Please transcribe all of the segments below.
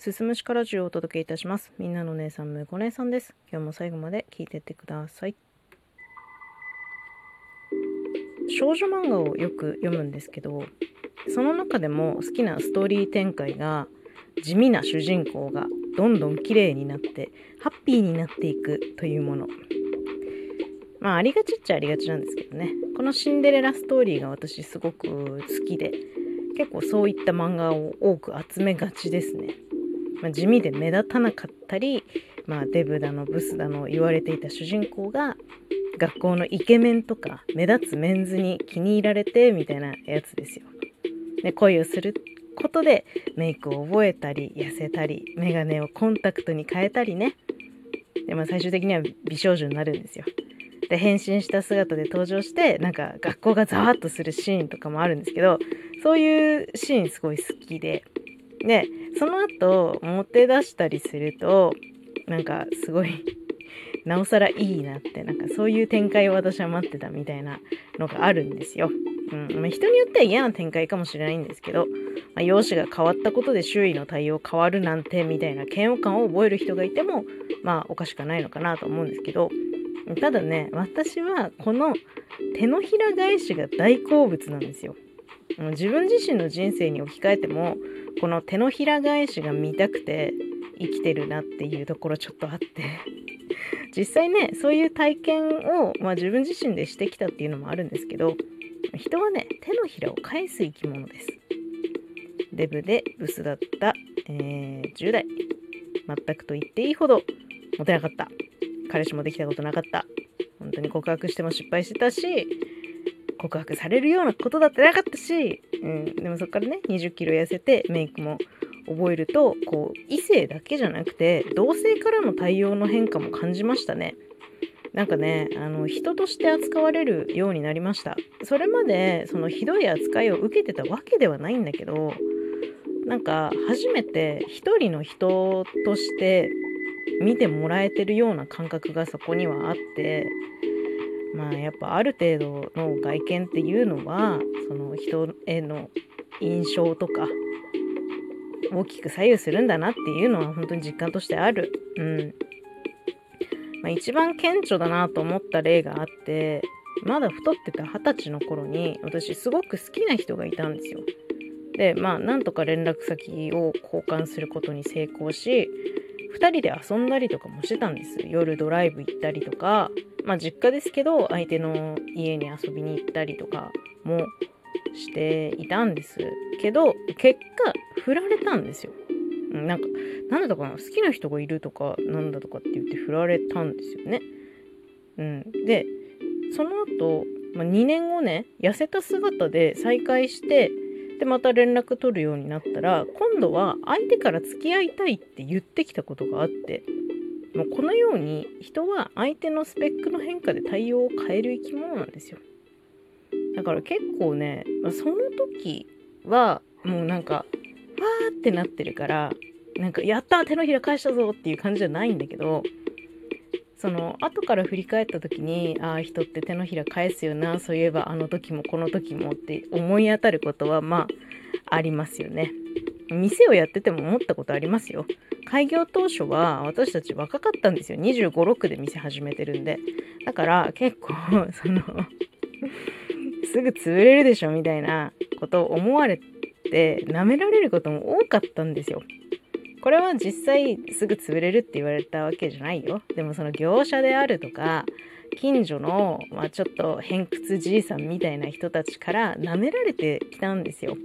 すすむしかラジオをお届けいたします。みんなの姉さん、むこ姉さんです。今日も最後まで聞いてってください。少女漫画をよく読むんですけど、その中でも好きなストーリー展開が地味な主人公がどんどん綺麗になってハッピーになっていくというもの。まあありがちっちゃありがちなんですけどね。このシンデレラストーリーが私すごく好きで、結構そういった漫画を多く集めがちですね。まあ、地味で目立たなかったり、まあ、デブだのブスだの言われていた主人公が学校のイケメンとか目立つメンズに気に入られてみたいなやつですよ。で恋をすることでメイクを覚えたり痩せたりメガネをコンタクトに変えたりねで、まあ、最終的には美少女になるんですよ。で変身した姿で登場してなんか学校がざわっとするシーンとかもあるんですけどそういうシーンすごい好きででその後モテ出したりするとなんかすごいなおさらいいなってなんかそういう展開を私は待ってたみたいなのがあるんですよ。うんまあ、人によっては嫌な展開かもしれないんですけど、まあ、容姿が変わったことで周囲の対応変わるなんてみたいな嫌悪感を覚える人がいてもまあおかしくないのかなと思うんですけどただね私はこの手のひら返しが大好物なんですよ。自分自身の人生に置き換えてもこの手のひら返しが見たくて生きてるなっていうところちょっとあって。実際ねそういう体験を、まあ、自分自身でしてきたっていうのもあるんですけど人はね手のひらを返す生き物です。デブでブスだった、えー、10代。全くと言っていいほどモテなかった。彼氏もできたことなかった。本当に告白しても失敗してたし告白されるようなことだってなかったし、うん、でもそこからね20キロ痩せてメイクも覚えるとこう異性だけじゃなくて同性からの対応の変化も感じましたね。なんかねあの人として扱われるようになりましたそれまでそのひどい扱いを受けてたわけではないんだけどなんか初めて一人の人として見てもらえてるような感覚がそこにはあってまあやっぱある程度の外見っていうのはその人への印象とか大きく左右するんだなっていうのは本当に実感としてある。うんまあ、一番顕著だなと思った例があってまだ太ってた二十歳の頃に私すごく好きな人がいたんですよ。でまあなんとか連絡先を交換することに成功し2人で遊んだりとかもしてたんです夜ドライブ行ったりとかまあ実家ですけど相手の家に遊びに行ったりとかもしていたんですけど結果振られたんですよ。なんかなんだかな好きな人がいるとかなんだとかって言って振られたんですよね。うん。でその後、まあ、2年後ね痩せた姿で再会してでまた連絡取るようになったら今度は相手から付き合いたいって言ってきたことがあってもうこのように人は相手のスペックの変化で対応を変える生き物なんですよ。だから結構ねその時はもうなんかわーってなってるからなんかやった手のひら返したぞっていう感じじゃないんだけどその後から振り返った時にああ人って手のひら返すよなそういえばあの時もこの時もって思い当たることはまあありますよね。店をやってても思ったことありますよ。開業当初は私たち若かったんですよ。2 5 6で店始めてるんで。だから結構そのすぐ潰れるでしょみたいなことを思われて舐められることも多かったんですよ。これは実際すぐ潰れるって言われたわけじゃないよ。でもその業者であるとか近所の、まあ、ちょっと偏屈じいさんみたいな人たちから舐められてきたんですよ。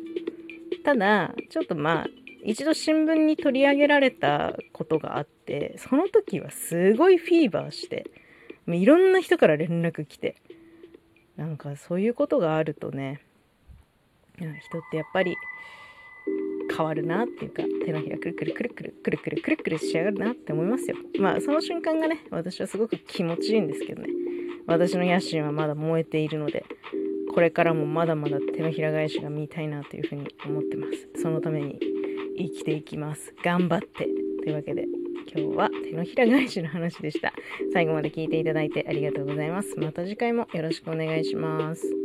ただちょっとまあ一度新聞に取り上げられたことがあってその時はすごいフィーバーしていろんな人から連絡来てなんかそういうことがあるとね人ってやっぱり変わるなっていうか手のひらくるくるくるくるくるくるくるくるしやがるなって思いますよ。まあその瞬間がね私はすごく気持ちいいんですけどね。私の野心はまだ燃えているのでこれからもまだまだ手のひら返しが見たいなというふうに思ってます。そのために生きていきます。頑張って。というわけで今日は手のひら返しの話でした。最後まで聞いていただいてありがとうございます。また次回もよろしくお願いします。